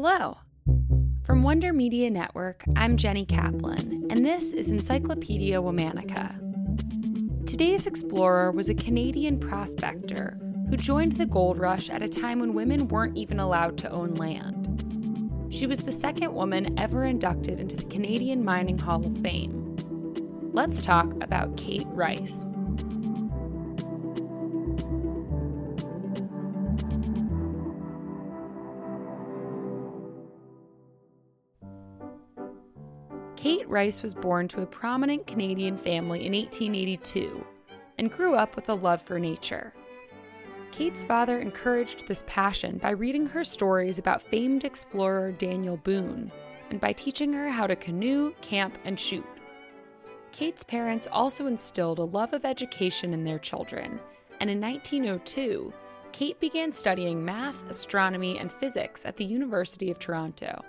Hello. From Wonder Media Network, I'm Jenny Kaplan, and this is Encyclopedia Womannica. Today's explorer was a Canadian prospector who joined the gold rush at a time when women weren't even allowed to own land. She was the second woman ever inducted into the Canadian Mining Hall of Fame. Let's talk about Kate Rice. Rice was born to a prominent Canadian family in 1882 and grew up with a love for nature. Kate's father encouraged this passion by reading her stories about famed explorer Daniel Boone and by teaching her how to canoe, camp, and shoot. Kate's parents also instilled a love of education in their children, and in 1902, Kate began studying math, astronomy, and physics at the University of Toronto.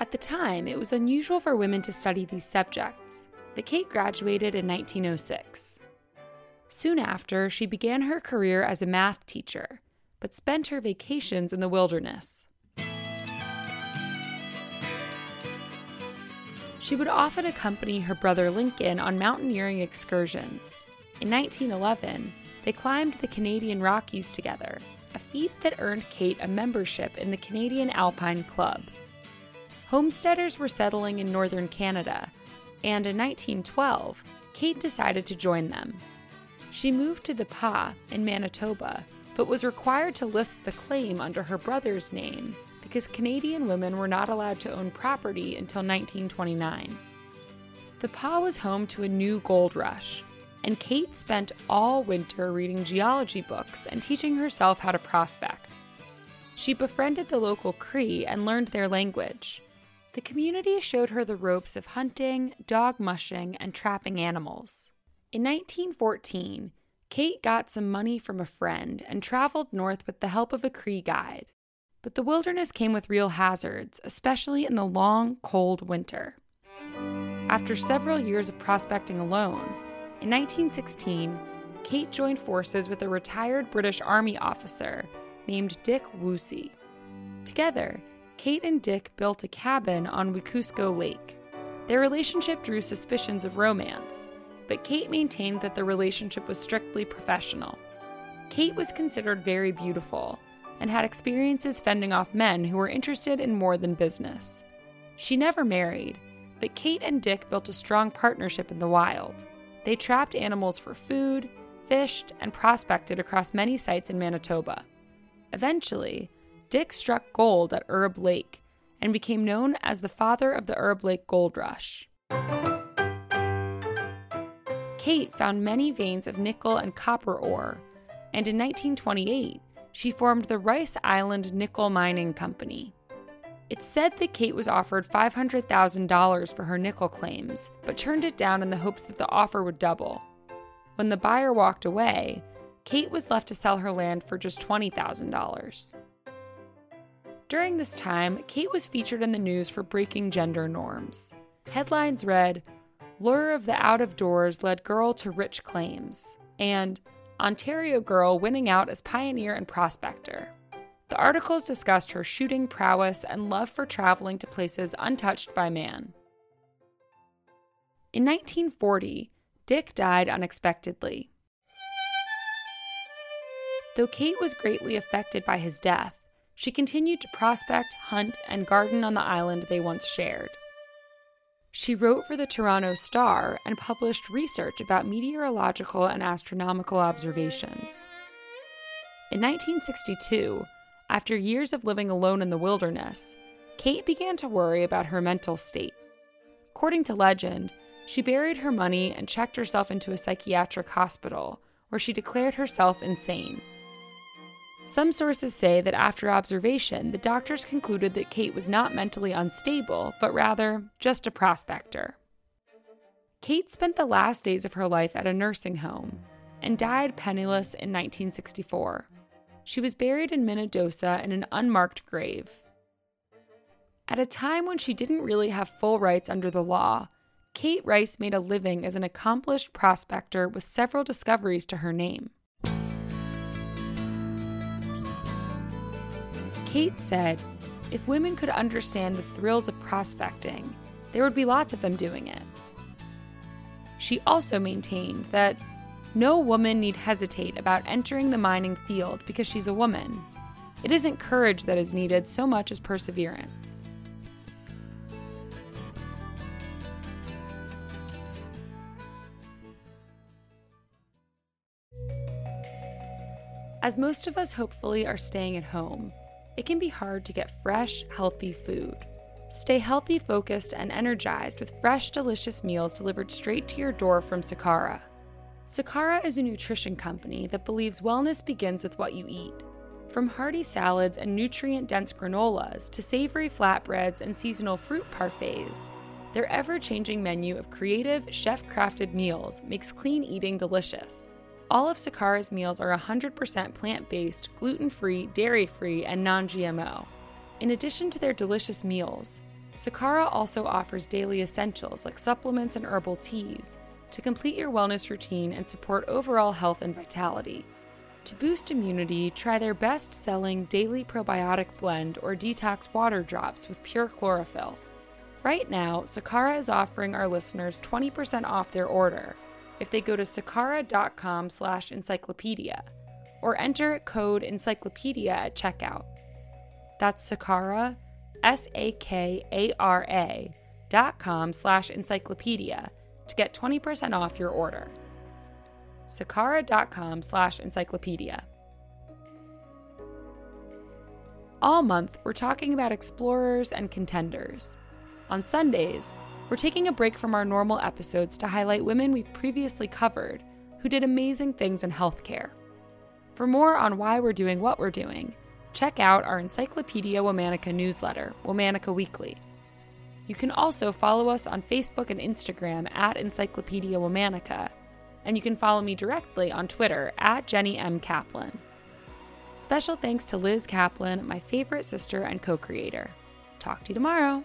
At the time, it was unusual for women to study these subjects, but Kate graduated in 1906. Soon after, she began her career as a math teacher, but spent her vacations in the wilderness. She would often accompany her brother Lincoln on mountaineering excursions. In 1911, they climbed the Canadian Rockies together, a feat that earned Kate a membership in the Canadian Alpine Club. Homesteaders were settling in northern Canada, and in 1912, Kate decided to join them. She moved to the Pas in Manitoba, but was required to list the claim under her brother's name because Canadian women were not allowed to own property until 1929. The Pas was home to a new gold rush, and Kate spent all winter reading geology books and teaching herself how to prospect. She befriended the local Cree and learned their language. The community showed her the ropes of hunting, dog mushing, and trapping animals. In 1914, Kate got some money from a friend and traveled north with the help of a Cree guide. But the wilderness came with real hazards, especially in the long, cold winter. After several years of prospecting alone, in 1916, Kate joined forces with a retired British Army officer named Dick Woosey. Together, Kate and Dick built a cabin on Wekusko Lake. Their relationship drew suspicions of romance, but Kate maintained that the relationship was strictly professional. Kate was considered very beautiful and had experiences fending off men who were interested in more than business. She never married, but Kate and Dick built a strong partnership in the wild. They trapped animals for food, fished, and prospected across many sites in Manitoba. Eventually, Dick struck gold at Herb Lake and became known as the father of the Herb Lake Gold Rush. Kate found many veins of nickel and copper ore, and in 1928, she formed the Rice Island Nickel Mining Company. It's said that Kate was offered $500,000 for her nickel claims, but turned it down in the hopes that the offer would double. When the buyer walked away, Kate was left to sell her land for just $20,000. During this time, Kate was featured in the news for breaking gender norms. Headlines read, Lure of the Out of Doors led girl to rich claims, and Ontario girl winning out as pioneer and prospector. The articles discussed her shooting prowess and love for traveling to places untouched by man. In 1940, Dick died unexpectedly. Though Kate was greatly affected by his death, she continued to prospect, hunt, and garden on the island they once shared. She wrote for the Toronto Star and published research about meteorological and astronomical observations. In 1962, after years of living alone in the wilderness, Kate began to worry about her mental state. According to legend, she buried her money and checked herself into a psychiatric hospital, where she declared herself insane. Some sources say that after observation, the doctors concluded that Kate was not mentally unstable, but rather just a prospector. Kate spent the last days of her life at a nursing home and died penniless in 1964. She was buried in Minnedosa in an unmarked grave. At a time when she didn't really have full rights under the law, Kate Rice made a living as an accomplished prospector with several discoveries to her name. Kate said, If women could understand the thrills of prospecting, there would be lots of them doing it. She also maintained that no woman need hesitate about entering the mining field because she's a woman. It isn't courage that is needed so much as perseverance. As most of us hopefully are staying at home, it can be hard to get fresh, healthy food. Stay healthy, focused, and energized with fresh, delicious meals delivered straight to your door from Sakara. Sakara is a nutrition company that believes wellness begins with what you eat. From hearty salads and nutrient dense granolas to savory flatbreads and seasonal fruit parfaits, their ever changing menu of creative, chef crafted meals makes clean eating delicious. All of Sakara's meals are 100% plant based, gluten free, dairy free, and non GMO. In addition to their delicious meals, Sakara also offers daily essentials like supplements and herbal teas to complete your wellness routine and support overall health and vitality. To boost immunity, try their best selling daily probiotic blend or detox water drops with pure chlorophyll. Right now, Sakara is offering our listeners 20% off their order if they go to sakara.com slash encyclopedia or enter code encyclopedia at checkout. That's Sakara, S A K A R A dot com slash encyclopedia to get 20% off your order. Sakara.com slash encyclopedia. All month, we're talking about explorers and contenders. On Sundays, we're taking a break from our normal episodes to highlight women we've previously covered who did amazing things in healthcare. For more on why we're doing what we're doing, check out our Encyclopedia Womannica newsletter, Womannica Weekly. You can also follow us on Facebook and Instagram at Encyclopedia Womannica, and you can follow me directly on Twitter at Jenny M. Kaplan. Special thanks to Liz Kaplan, my favorite sister and co creator. Talk to you tomorrow.